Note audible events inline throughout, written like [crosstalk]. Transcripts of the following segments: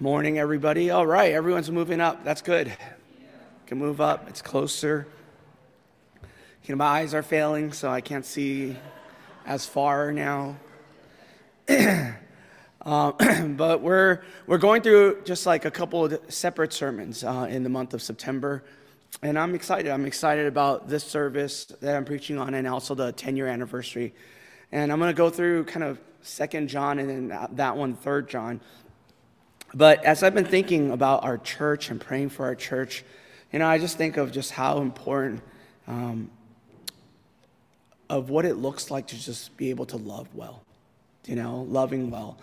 Morning, everybody. All right, everyone's moving up. That's good. Can move up. It's closer. You know, my eyes are failing, so I can't see as far now. [clears throat] um, [clears throat] but we're we're going through just like a couple of separate sermons uh, in the month of September, and I'm excited. I'm excited about this service that I'm preaching on, and also the 10 year anniversary. And I'm going to go through kind of Second John and then that one, Third John. But as I've been thinking about our church and praying for our church, you know, I just think of just how important um, of what it looks like to just be able to love well, you know, loving well.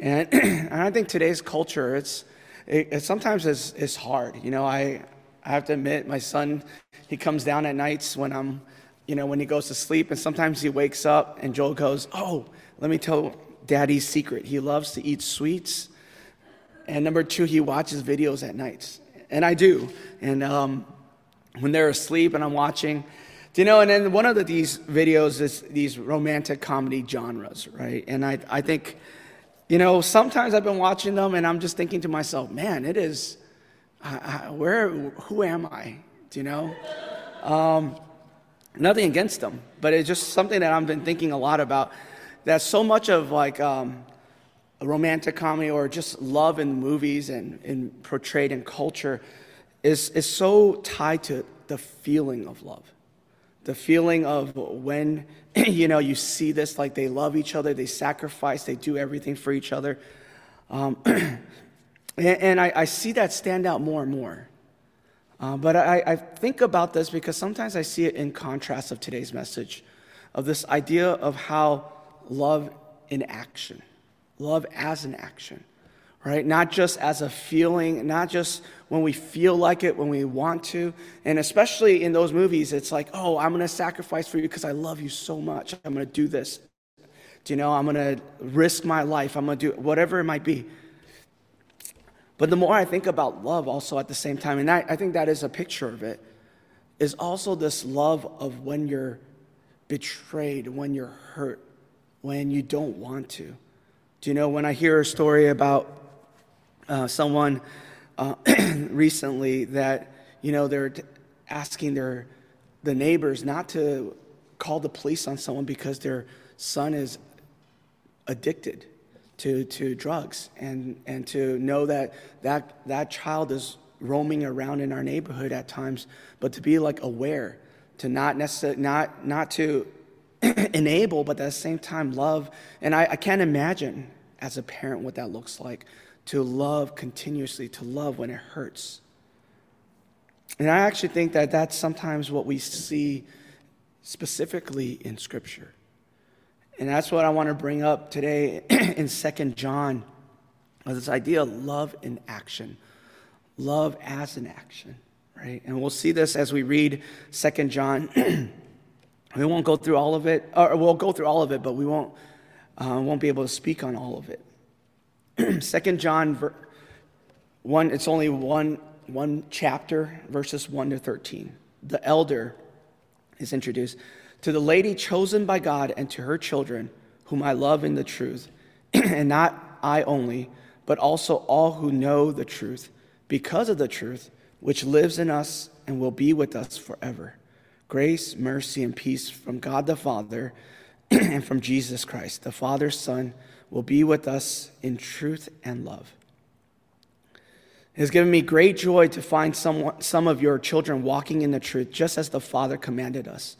And, [clears throat] and I think today's culture, it's, it, it sometimes is, is hard. You know, I, I have to admit, my son, he comes down at nights when I'm, you know, when he goes to sleep, and sometimes he wakes up and Joel goes, Oh, let me tell daddy's secret. He loves to eat sweets and number two, he watches videos at nights. And I do. And um, when they're asleep and I'm watching, do you know, and then one of the, these videos is these romantic comedy genres, right? And I, I think, you know, sometimes I've been watching them and I'm just thinking to myself, man, it is, I, I, where, who am I? Do you know? Um, nothing against them, but it's just something that I've been thinking a lot about. That so much of like, um, romantic comedy or just love in movies and, and portrayed in culture is, is so tied to the feeling of love. The feeling of when [clears throat] you know you see this like they love each other they sacrifice they do everything for each other. Um, [clears throat] and, and I, I, see that stand out more and more. Uh, but I, I think about this because sometimes i see it in contrast of today's message of this idea of how love in action Love as an action, right? Not just as a feeling, not just when we feel like it, when we want to. And especially in those movies, it's like, oh, I'm going to sacrifice for you because I love you so much. I'm going to do this. Do you know, I'm going to risk my life. I'm going to do whatever it might be. But the more I think about love, also at the same time, and I I think that is a picture of it, is also this love of when you're betrayed, when you're hurt, when you don't want to. Do you know when I hear a story about uh, someone uh, [clears throat] recently that, you know, they're asking their, the neighbors not to call the police on someone because their son is addicted to, to drugs and, and to know that, that that child is roaming around in our neighborhood at times, but to be like aware, to not necessarily, not, not to [clears throat] enable, but at the same time love. And I, I can't imagine as a parent what that looks like to love continuously, to love when it hurts. And I actually think that that's sometimes what we see specifically in Scripture. And that's what I want to bring up today [clears throat] in Second John this idea of love in action, love as an action, right? And we'll see this as we read Second John. [clears throat] we won't go through all of it, or we'll go through all of it, but we won't uh, won't be able to speak on all of it. [clears throat] Second John, one, it's only one, one chapter, verses 1 to 13. The elder is introduced. To the lady chosen by God and to her children, whom I love in the truth, [clears throat] and not I only, but also all who know the truth, because of the truth, which lives in us and will be with us forever. Grace, mercy, and peace from God the Father [clears throat] and from Jesus Christ, the Father's Son, will be with us in truth and love. It has given me great joy to find some, some of your children walking in the truth, just as the Father commanded us.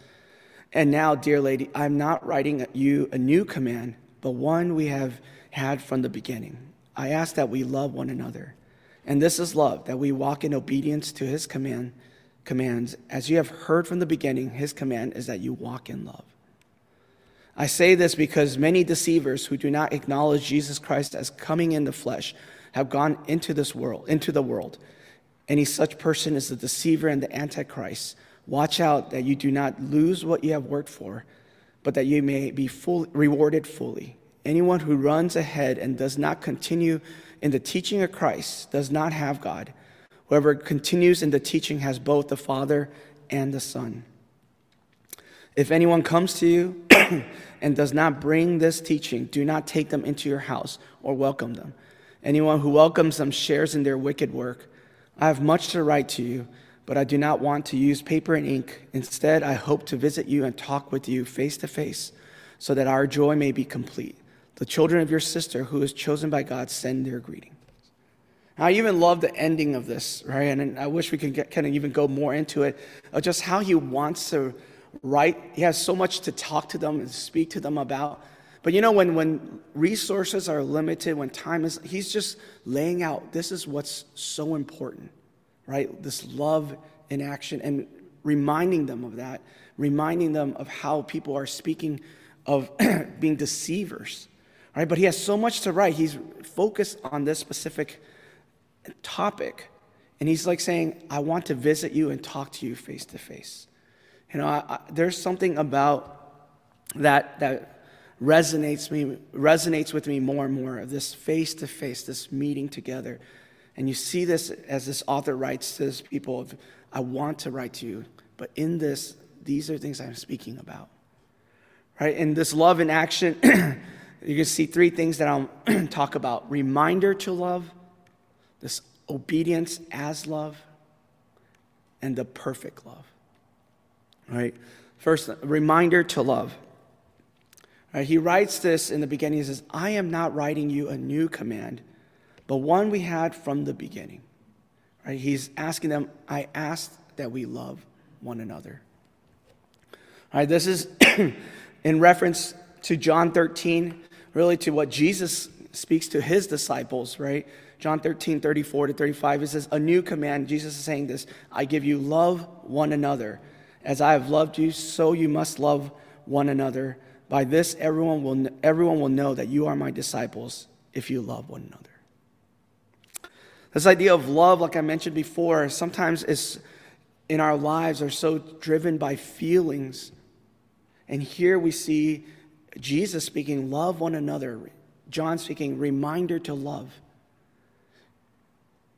And now, dear lady, I'm not writing you a new command, but one we have had from the beginning. I ask that we love one another. And this is love, that we walk in obedience to his command, commands. As you have heard from the beginning, his command is that you walk in love. I say this because many deceivers who do not acknowledge Jesus Christ as coming in the flesh have gone into this world, into the world. Any such person is the deceiver and the antichrist. Watch out that you do not lose what you have worked for, but that you may be full, rewarded fully. Anyone who runs ahead and does not continue in the teaching of Christ does not have God. Whoever continues in the teaching has both the Father and the Son. If anyone comes to you [clears throat] and does not bring this teaching, do not take them into your house or welcome them. Anyone who welcomes them shares in their wicked work. I have much to write to you, but I do not want to use paper and ink. Instead, I hope to visit you and talk with you face to face so that our joy may be complete. The children of your sister, who is chosen by God, send their greeting. I even love the ending of this, right? And I wish we could get, kind of even go more into it, of just how he wants to write. He has so much to talk to them and speak to them about. But you know, when, when resources are limited, when time is, he's just laying out this is what's so important, right? This love in action and reminding them of that, reminding them of how people are speaking of [clears throat] being deceivers, right? But he has so much to write. He's focused on this specific topic. And he's like saying, I want to visit you and talk to you face to face. You know, I, I, there's something about that that resonates me resonates with me more and more of this face to face, this meeting together. And you see this as this author writes to his people of, I want to write to you, but in this, these are things I'm speaking about. Right? In this love in action, [clears throat] you can see three things that I'll [clears throat] talk about reminder to love, this obedience as love, and the perfect love. Right? First, reminder to love. Right, he writes this in the beginning. He says, I am not writing you a new command, but one we had from the beginning. Right? He's asking them, I ask that we love one another. All right, this is [clears throat] in reference to John 13, really to what Jesus speaks to his disciples, right? John 13, 34 to 35, it says, A new command, Jesus is saying this I give you love one another. As I have loved you, so you must love one another. By this, everyone will, everyone will know that you are my disciples if you love one another. This idea of love, like I mentioned before, sometimes is in our lives are so driven by feelings. And here we see Jesus speaking, love one another. John speaking, reminder to love.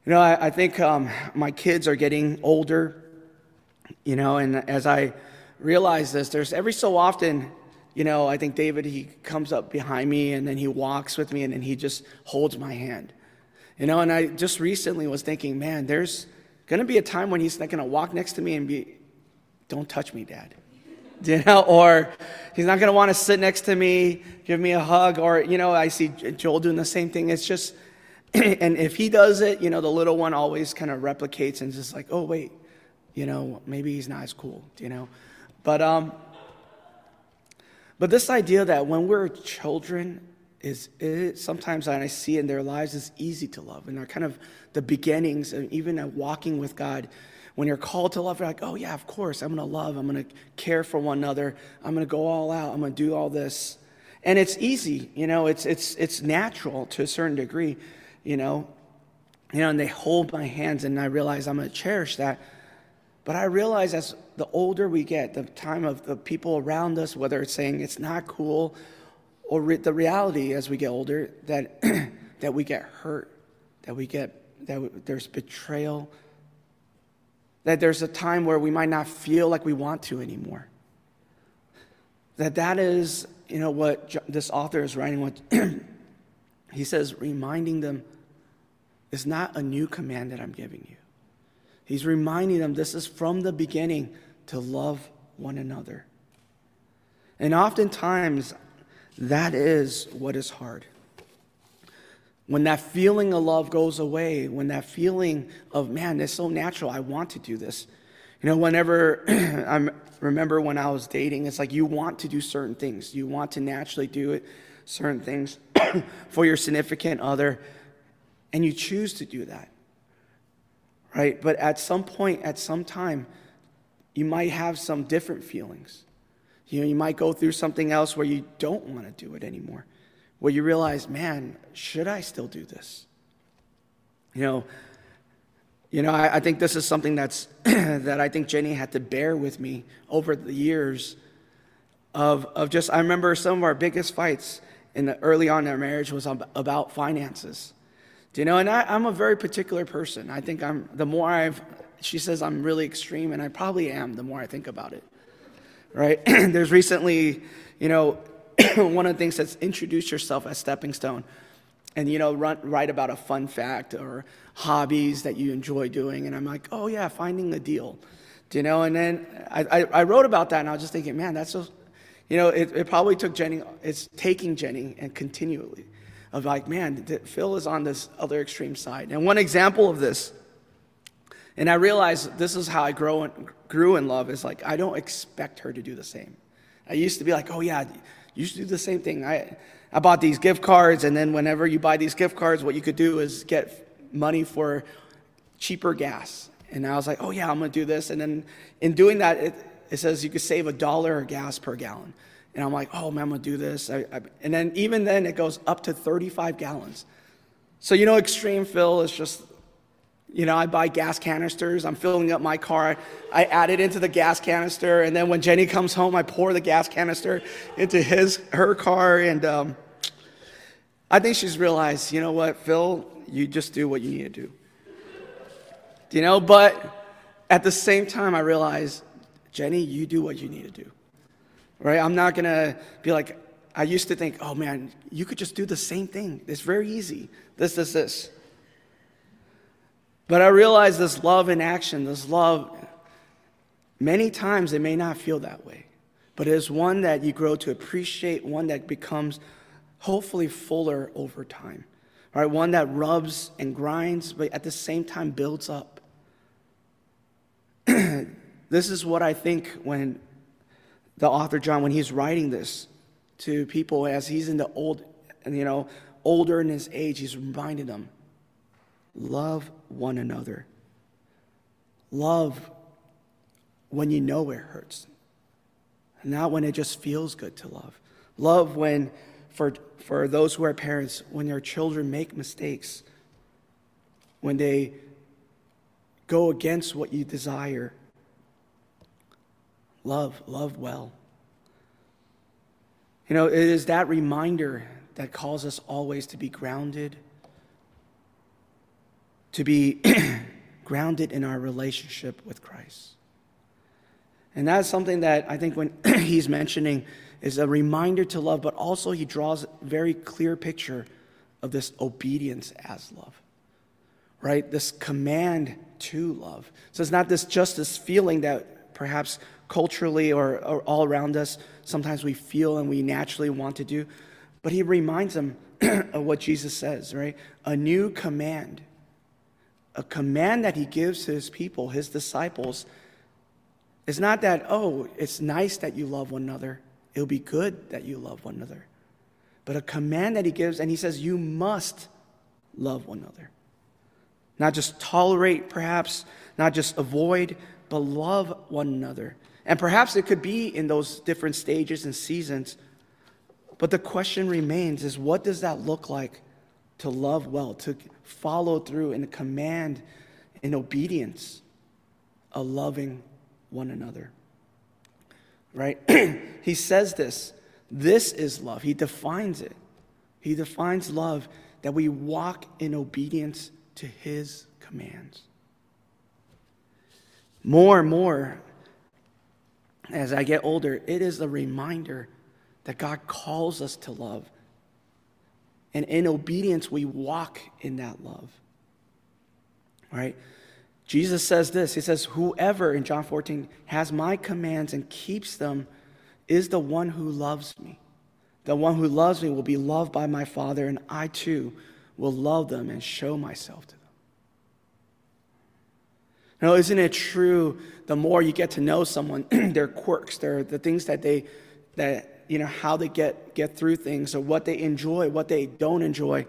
You know, I, I think um, my kids are getting older, you know, and as I realize this, there's every so often, you know, I think David, he comes up behind me and then he walks with me and then he just holds my hand. You know, and I just recently was thinking, man, there's going to be a time when he's not going to walk next to me and be, don't touch me, dad. [laughs] You know, or he's not going to want to sit next to me, give me a hug, or, you know, I see Joel doing the same thing. It's just, [clears throat] and if he does it, you know, the little one always kind of replicates and just like, oh, wait, you know, maybe he's not as cool, you know. But, um, but this idea that when we're children, is it, sometimes and I see in their lives is easy to love, and they're kind of the beginnings, and even walking with God. When you're called to love, you're like, oh yeah, of course, I'm gonna love, I'm gonna care for one another, I'm gonna go all out, I'm gonna do all this, and it's easy, you know, it's it's it's natural to a certain degree you know, you know, and they hold my hands, and I realize I'm going to cherish that. But I realize as the older we get, the time of the people around us, whether it's saying it's not cool, or re- the reality as we get older that [clears throat] that we get hurt, that we get that there's betrayal, that there's a time where we might not feel like we want to anymore. That that is, you know, what this author is writing. What [clears throat] he says, reminding them is not a new command that I'm giving you. He's reminding them this is from the beginning to love one another. And oftentimes, that is what is hard. When that feeling of love goes away, when that feeling of, man, it's so natural, I want to do this. You know, whenever [clears throat] I remember when I was dating, it's like you want to do certain things, you want to naturally do it, certain things [clears throat] for your significant other and you choose to do that. Right? But at some point, at some time, you might have some different feelings. You know, you might go through something else where you don't want to do it anymore. Where you realize, man, should I still do this? You know, you know, I, I think this is something that's [clears throat] that I think Jenny had to bear with me over the years of, of just I remember some of our biggest fights in the early on in our marriage was about finances. Do you know? And I, am a very particular person. I think I'm, the more I've, she says I'm really extreme, and I probably am the more I think about it. Right? [clears throat] There's recently, you know, [clears throat] one of the things that's introduce yourself as stepping stone. and you know run, write about a fun fact or hobbies that you enjoy doing and i'm like oh yeah finding a deal do you know and then I, I, I, wrote about that and i was just thinking man that's so you know it, it probably took jenny it's taking jenny and continually of like man phil is on this other extreme side and one example of this and i realized this is how i grow and grew in love is like i don't expect her to do the same i used to be like oh yeah you should do the same thing i I bought these gift cards, and then whenever you buy these gift cards, what you could do is get money for cheaper gas. And I was like, oh yeah, I'm gonna do this. And then in doing that, it, it says you could save a dollar of gas per gallon. And I'm like, oh man, I'm gonna do this. I, I, and then even then, it goes up to 35 gallons. So you know, extreme Phil is just, you know, I buy gas canisters. I'm filling up my car. I add it into the gas canister, and then when Jenny comes home, I pour the gas canister into his her car, and um, I think she's realized, you know what, Phil, you just do what you need to do. You know, but at the same time, I realize, Jenny, you do what you need to do. Right? I'm not going to be like, I used to think, oh man, you could just do the same thing. It's very easy. This, this, this. But I realize this love in action, this love, many times it may not feel that way, but it is one that you grow to appreciate, one that becomes hopefully fuller over time. Right? One that rubs and grinds, but at the same time builds up. [clears throat] this is what I think when the author John, when he's writing this to people as he's in the old, you know, older in his age, he's reminding them, love one another. Love when you know it hurts, not when it just feels good to love. Love when for, for those who are parents when their children make mistakes, when they go against what you desire. Love, love well. You know, it is that reminder that calls us always to be grounded, to be [clears throat] grounded in our relationship with Christ. And that's something that I think when [clears throat] he's mentioning is a reminder to love, but also he draws a very clear picture of this obedience as love, right? This command to love. So it's not this just this feeling that perhaps culturally or, or all around us sometimes we feel and we naturally want to do, but he reminds them [clears throat] of what Jesus says, right? A new command, a command that he gives to his people, his disciples. It's not that, oh, it's nice that you love one another. It'll be good that you love one another. But a command that he gives, and he says, you must love one another. Not just tolerate, perhaps, not just avoid, but love one another. And perhaps it could be in those different stages and seasons. But the question remains is what does that look like to love well, to follow through in a command in obedience of loving one another? right? [clears throat] he says this. This is love. He defines it. He defines love that we walk in obedience to his commands. More and more, as I get older, it is a reminder that God calls us to love. And in obedience, we walk in that love. Right? Jesus says this He says, Whoever, in John 14, has my commands and keeps them is the one who loves me. The one who loves me will be loved by my Father, and I too will love them and show myself to them. Now, isn't it true? The more you get to know someone, [clears throat] their quirks, their the things that they that you know how they get get through things, or what they enjoy, what they don't enjoy.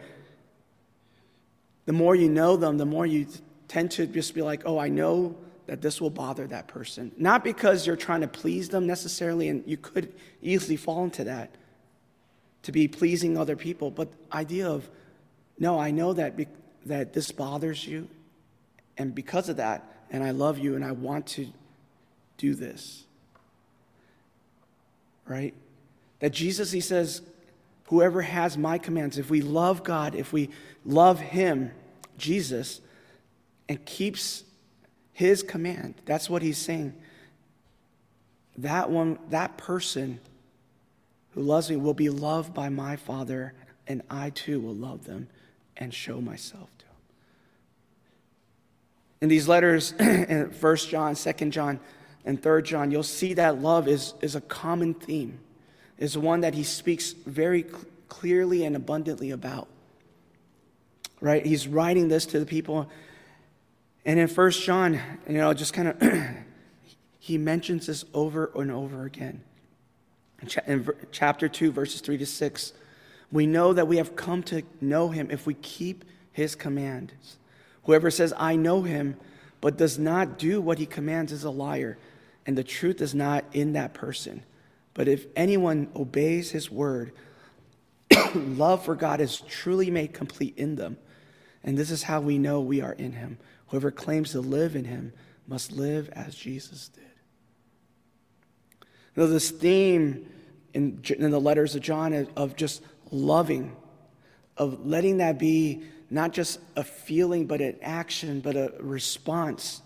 The more you know them, the more you tend to just be like, oh, I know that this will bother that person. Not because you're trying to please them necessarily, and you could easily fall into that, to be pleasing other people, but idea of, no, I know that, be, that this bothers you, and because of that, and I love you, and I want to do this. Right? That Jesus, he says, whoever has my commands, if we love God, if we love him, Jesus, and keeps his command. That's what he's saying. That one, that person who loves me will be loved by my Father, and I too will love them and show myself. In these letters, [clears throat] in 1 John, 2 John, and 3 John, you'll see that love is, is a common theme, is one that he speaks very cl- clearly and abundantly about. Right? He's writing this to the people. And in 1 John, you know, just kind of, [clears throat] he mentions this over and over again. In chapter 2, verses 3 to 6, we know that we have come to know him if we keep his commands. Whoever says, I know him, but does not do what he commands is a liar, and the truth is not in that person. But if anyone obeys his word, [coughs] love for God is truly made complete in them. And this is how we know we are in him. Whoever claims to live in him must live as Jesus did. Now, this theme in, in the letters of John of just loving, of letting that be not just a feeling, but an action, but a response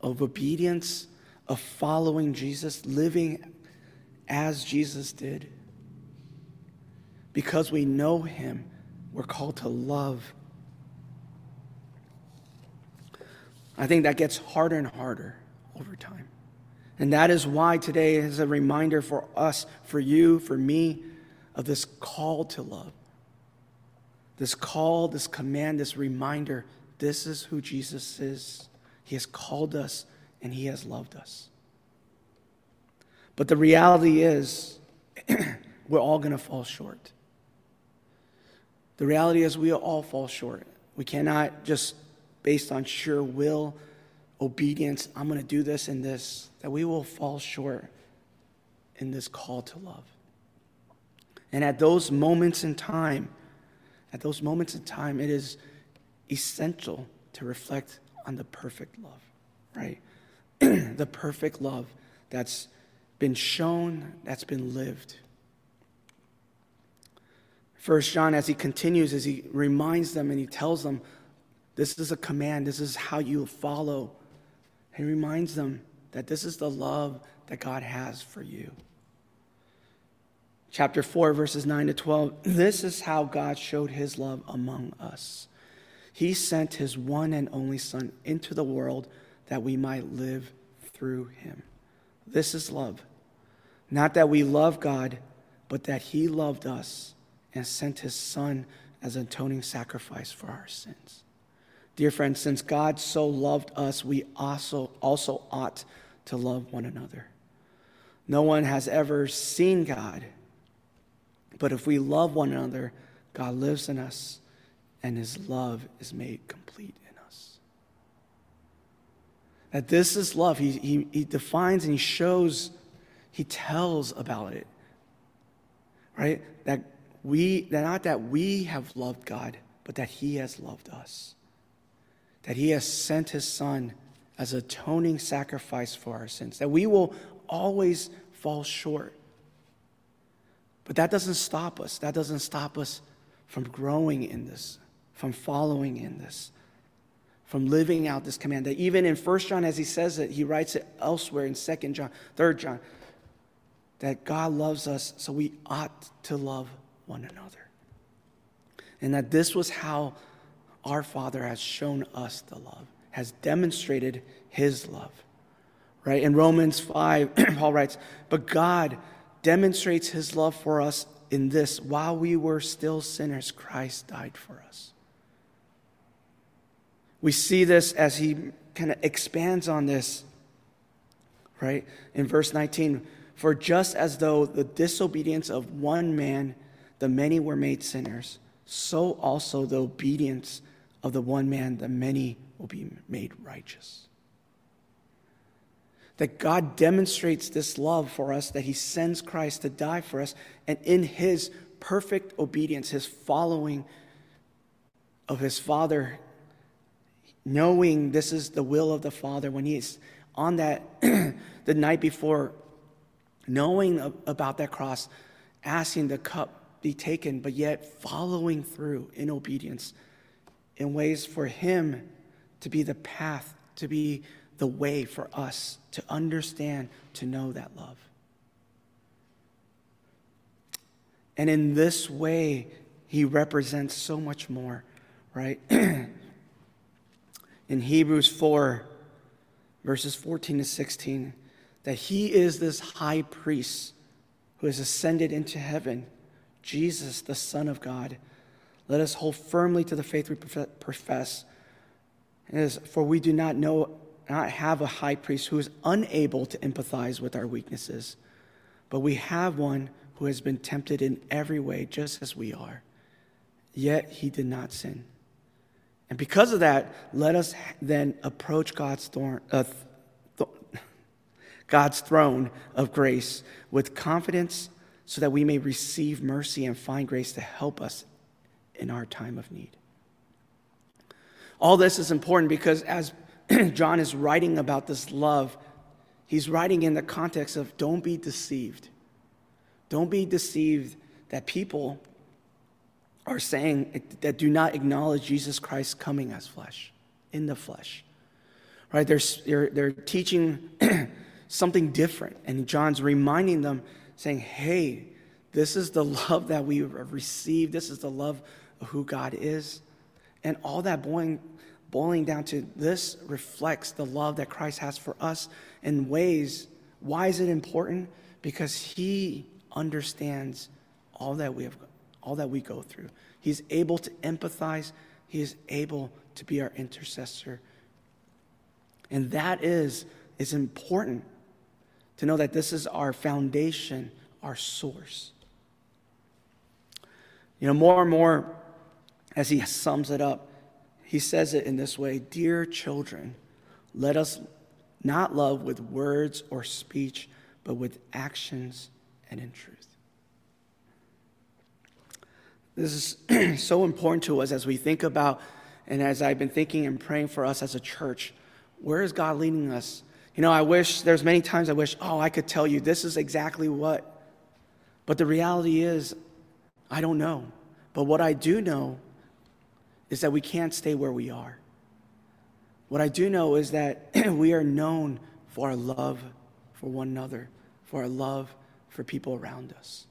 of obedience, of following Jesus, living as Jesus did. Because we know him, we're called to love. I think that gets harder and harder over time. And that is why today is a reminder for us, for you, for me, of this call to love. This call, this command, this reminder this is who Jesus is. He has called us and He has loved us. But the reality is, [clears throat] we're all going to fall short. The reality is, we all fall short. We cannot just, based on sheer will, obedience, I'm going to do this and this, that we will fall short in this call to love. And at those moments in time, at those moments in time, it is essential to reflect on the perfect love, right? [clears throat] the perfect love that's been shown, that's been lived. First John, as he continues, as he reminds them and he tells them, this is a command, this is how you follow he reminds them that this is the love that God has for you. Chapter 4, verses 9 to 12. This is how God showed his love among us. He sent his one and only Son into the world that we might live through him. This is love. Not that we love God, but that he loved us and sent his Son as atoning sacrifice for our sins. Dear friends, since God so loved us, we also, also ought to love one another. No one has ever seen God, but if we love one another, God lives in us and his love is made complete in us. That this is love. He, he, he defines and he shows, he tells about it. Right? That we, that not that we have loved God, but that he has loved us that he has sent his son as atoning sacrifice for our sins, that we will always fall short. But that doesn't stop us. That doesn't stop us from growing in this, from following in this, from living out this command. That even in 1 John, as he says it, he writes it elsewhere in 2 John, 3 John, that God loves us, so we ought to love one another. And that this was how our Father has shown us the love, has demonstrated his love. Right? In Romans 5, [clears throat] Paul writes, But God demonstrates his love for us in this while we were still sinners, Christ died for us. We see this as he kind of expands on this, right? In verse 19, for just as though the disobedience of one man, the many were made sinners, so also the obedience of the one man, the many will be made righteous. That God demonstrates this love for us, that He sends Christ to die for us, and in His perfect obedience, His following of His Father, knowing this is the will of the Father, when He is on that, [clears throat] the night before, knowing about that cross, asking the cup be taken, but yet following through in obedience in ways for Him to be the path, to be the way for us to understand, to know that love. And in this way, he represents so much more, right? [clears throat] in Hebrews 4, verses 14 to 16, that he is this high priest who has ascended into heaven, Jesus, the Son of God. Let us hold firmly to the faith we profess. As, for we do not know, not have a high priest who is unable to empathize with our weaknesses, but we have one who has been tempted in every way, just as we are. Yet he did not sin. And because of that, let us then approach God's, thorn, uh, th- God's throne of grace with confidence so that we may receive mercy and find grace to help us in our time of need. All this is important because as [clears throat] John is writing about this love, he's writing in the context of don't be deceived. Don't be deceived that people are saying that do not acknowledge Jesus Christ coming as flesh, in the flesh. Right? They're, they're, they're teaching [clears throat] something different. And John's reminding them, saying, hey, this is the love that we have received. This is the love of who God is. And all that boiling, boiling down to this reflects the love that Christ has for us in ways. Why is it important? Because he understands all that we have all that we go through. He's able to empathize, He is able to be our intercessor. And that is, is important to know that this is our foundation, our source. You know, more and more, as he sums it up, he says it in this way Dear children, let us not love with words or speech, but with actions and in truth. This is [clears throat] so important to us as we think about, and as I've been thinking and praying for us as a church. Where is God leading us? You know, I wish, there's many times I wish, oh, I could tell you this is exactly what. But the reality is, I don't know. But what I do know is that we can't stay where we are. What I do know is that [clears throat] we are known for our love for one another, for our love for people around us.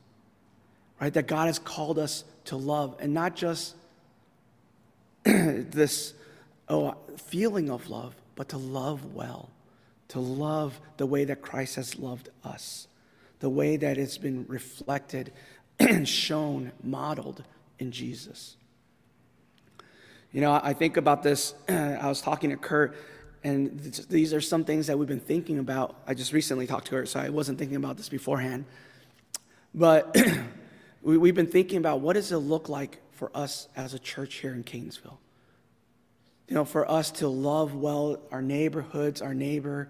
Right? That God has called us to love and not just [clears throat] this oh, feeling of love, but to love well, to love the way that Christ has loved us, the way that it's been reflected [clears throat] and shown, modeled in Jesus. You know, I think about this. [clears throat] I was talking to Kurt, and these are some things that we've been thinking about. I just recently talked to Kurt, so I wasn't thinking about this beforehand. But [clears throat] we, have been thinking about what does it look like for us as a church here in Catonsville? You know, for us to love well our neighborhoods, our neighbor,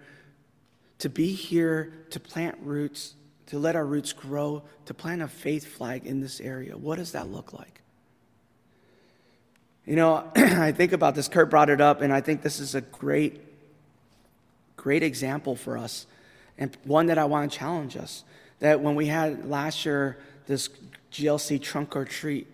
to be here, to plant roots, to let our roots grow, to plant a faith flag in this area. What does that look like? You know, [clears throat] I think about this, Kurt brought it up, and I think this is a great, great example for us, and one that I want to challenge us. That when we had last year this GLC trunk or treat,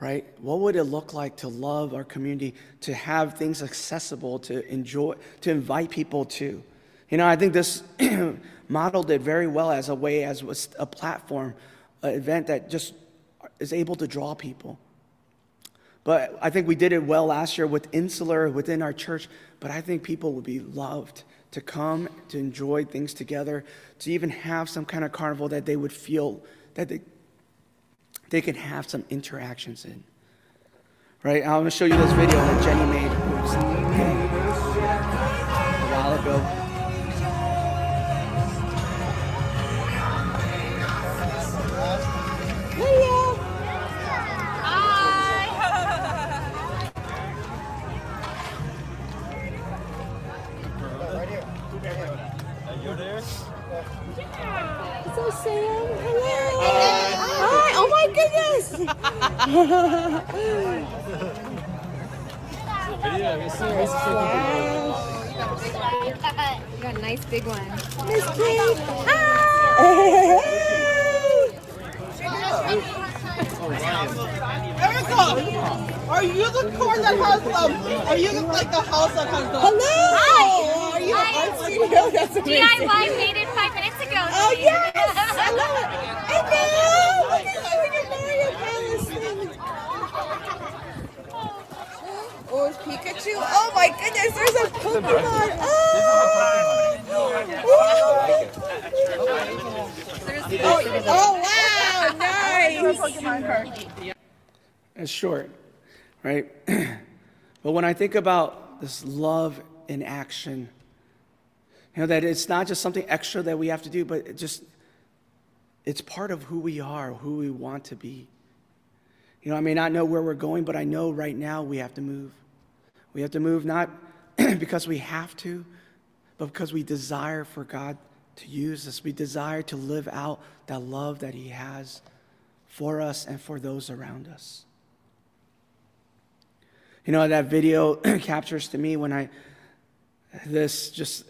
right? What would it look like to love our community, to have things accessible, to enjoy, to invite people to? You know, I think this [clears throat] modeled it very well as a way, as a platform, an event that just is able to draw people. But I think we did it well last year with Insular within our church. But I think people would be loved to come to enjoy things together, to even have some kind of carnival that they would feel that they they can have some interactions in. Right? I'm going to show you this video that Jenny made a while ago. Got a nice big one. Miss Kate! Erica, are you the car that has um? Are you like the house that has the? Hello! Hi! Are you Hi. art studio? That's amazing. DIY made it five minutes ago. Oh yes! I love it. I know! Look at you and your Oh, Pikachu. Oh my goodness, a Pokemon. Oh, oh, wow, nice. It's short, right? [clears throat] but when I think about this love in action, you know, that it's not just something extra that we have to do, but it just, it's part of who we are, who we want to be. You know, I may not know where we're going, but I know right now we have to move. We have to move not [clears throat] because we have to, but because we desire for God to use us. We desire to live out that love that He has for us and for those around us. You know, that video [clears throat] captures to me when I, this just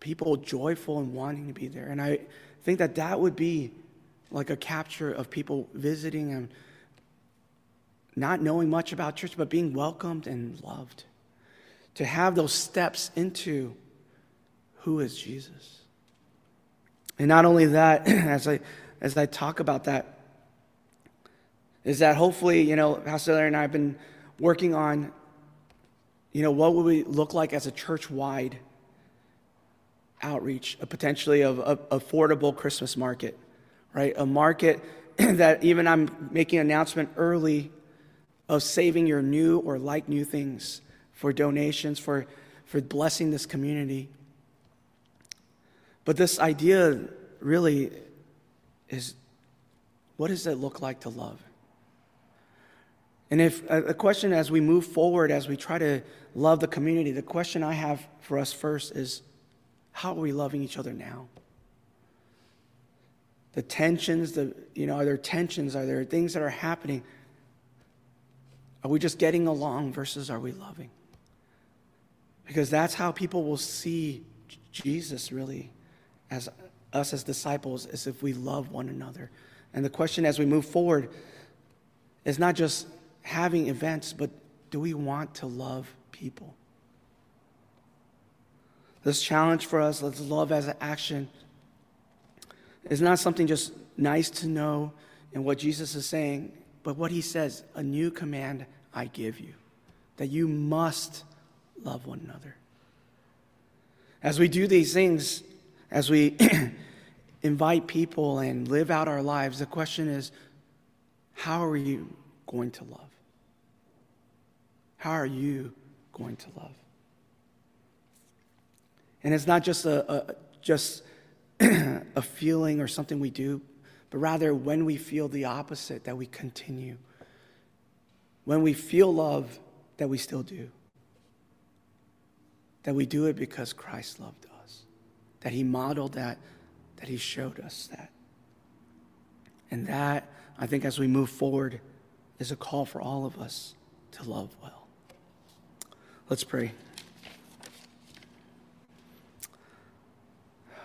people joyful and wanting to be there. And I think that that would be like a capture of people visiting and not knowing much about church, but being welcomed and loved. To have those steps into who is Jesus. And not only that, [clears throat] as I, as I talk about that, is that hopefully, you know, Pastor Larry and I have been working on, you know, what would we look like as a church wide outreach, a potentially of a affordable Christmas market, right? A market [clears throat] that even I'm making an announcement early of saving your new or like new things for donations, for, for blessing this community. But this idea really is what does it look like to love? And if a question as we move forward, as we try to love the community, the question I have for us first is how are we loving each other now? The tensions, the, you know, are there tensions? Are there things that are happening? Are we just getting along versus are we loving? Because that's how people will see Jesus really as us as disciples, is if we love one another. And the question as we move forward is not just having events, but do we want to love people? This challenge for us, let's love as an action, is not something just nice to know and what Jesus is saying, but what he says, a new command I give you, that you must love one another. As we do these things, as we [clears throat] invite people and live out our lives, the question is, how are you going to love? How are you going to love? And it's not just a, a just [clears throat] a feeling or something we do, but rather when we feel the opposite, that we continue. When we feel love, that we still do. That we do it because Christ loved us, that He modeled that, that He showed us that. And that, I think, as we move forward, is a call for all of us to love well. Let's pray.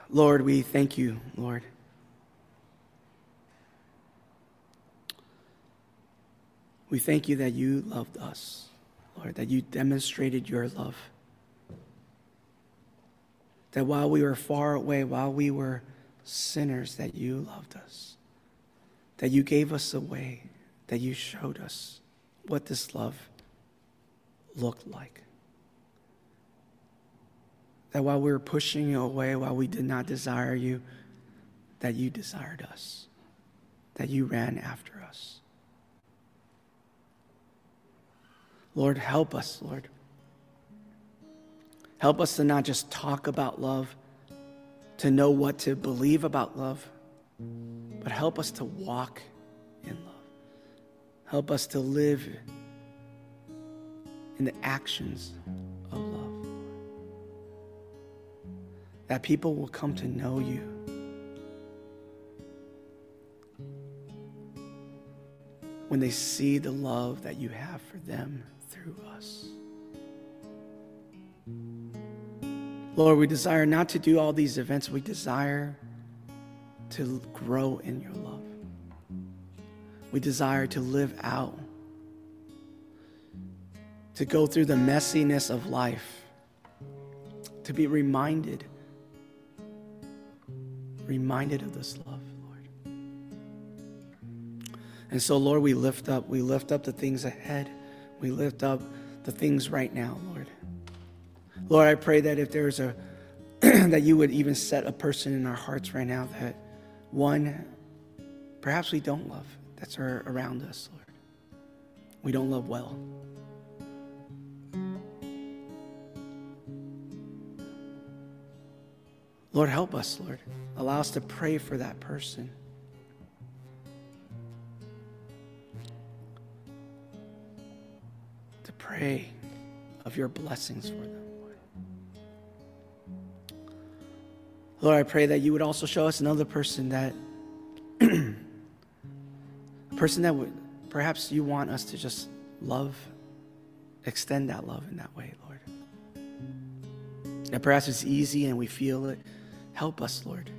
Lord, we thank you, Lord. We thank you that you loved us, Lord, that you demonstrated your love. That while we were far away, while we were sinners, that you loved us. That you gave us a way, that you showed us what this love looked like that while we were pushing you away, while we did not desire you, that you desired us, that you ran after us. Lord, help us, Lord. Help us to not just talk about love, to know what to believe about love, but help us to walk in love. Help us to live in the actions of love that people will come to know you. When they see the love that you have for them through us. Lord, we desire not to do all these events, we desire to grow in your love. We desire to live out, to go through the messiness of life, to be reminded reminded of this love, Lord. And so, Lord, we lift up, we lift up the things ahead. We lift up the things right now, Lord. Lord, I pray that if there's a, [clears throat] that you would even set a person in our hearts right now that one, perhaps we don't love, that's around us, Lord. We don't love well. Lord, help us, Lord. Allow us to pray for that person. To pray of your blessings for them, Lord. I pray that you would also show us another person that, [clears throat] a person that would, perhaps you want us to just love, extend that love in that way, Lord. And perhaps it's easy and we feel it. Help us, Lord.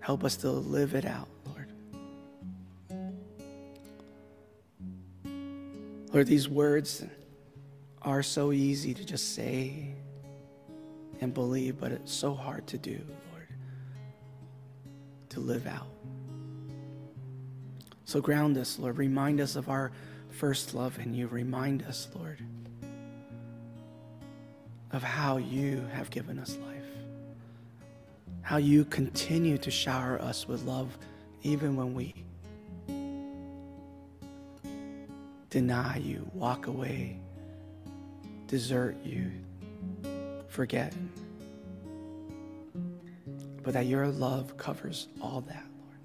Help us to live it out, Lord. Lord, these words are so easy to just say and believe, but it's so hard to do, Lord, to live out. So ground us, Lord. Remind us of our first love in you. Remind us, Lord of how you have given us life, how you continue to shower us with love even when we deny you, walk away, desert you, forget. But that your love covers all that, Lord,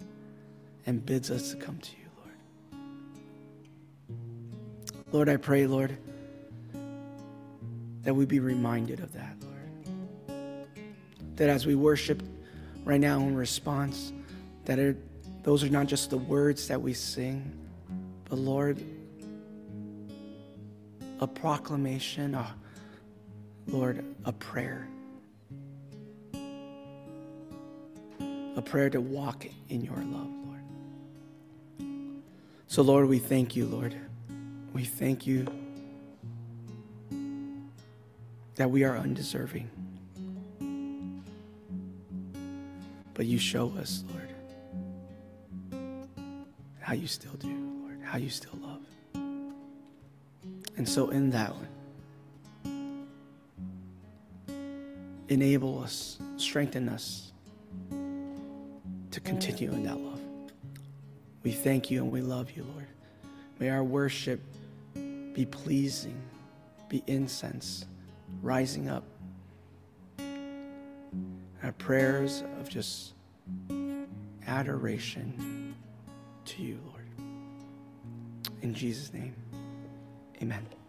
and bids us to come to you, Lord. Lord, I pray, Lord that we be reminded of that, Lord. That as we worship right now in response, that it, those are not just the words that we sing, but Lord, a proclamation, a, Lord, a prayer. A prayer to walk in your love, Lord. So, Lord, we thank you, Lord. We thank you that we are undeserving. But you show us, Lord, how you still do, Lord, how you still love. And so, in that one, enable us, strengthen us to continue in that love. We thank you and we love you, Lord. May our worship be pleasing, be incense rising up. Our prayers of just adoration to you, Lord. In Jesus' name, amen.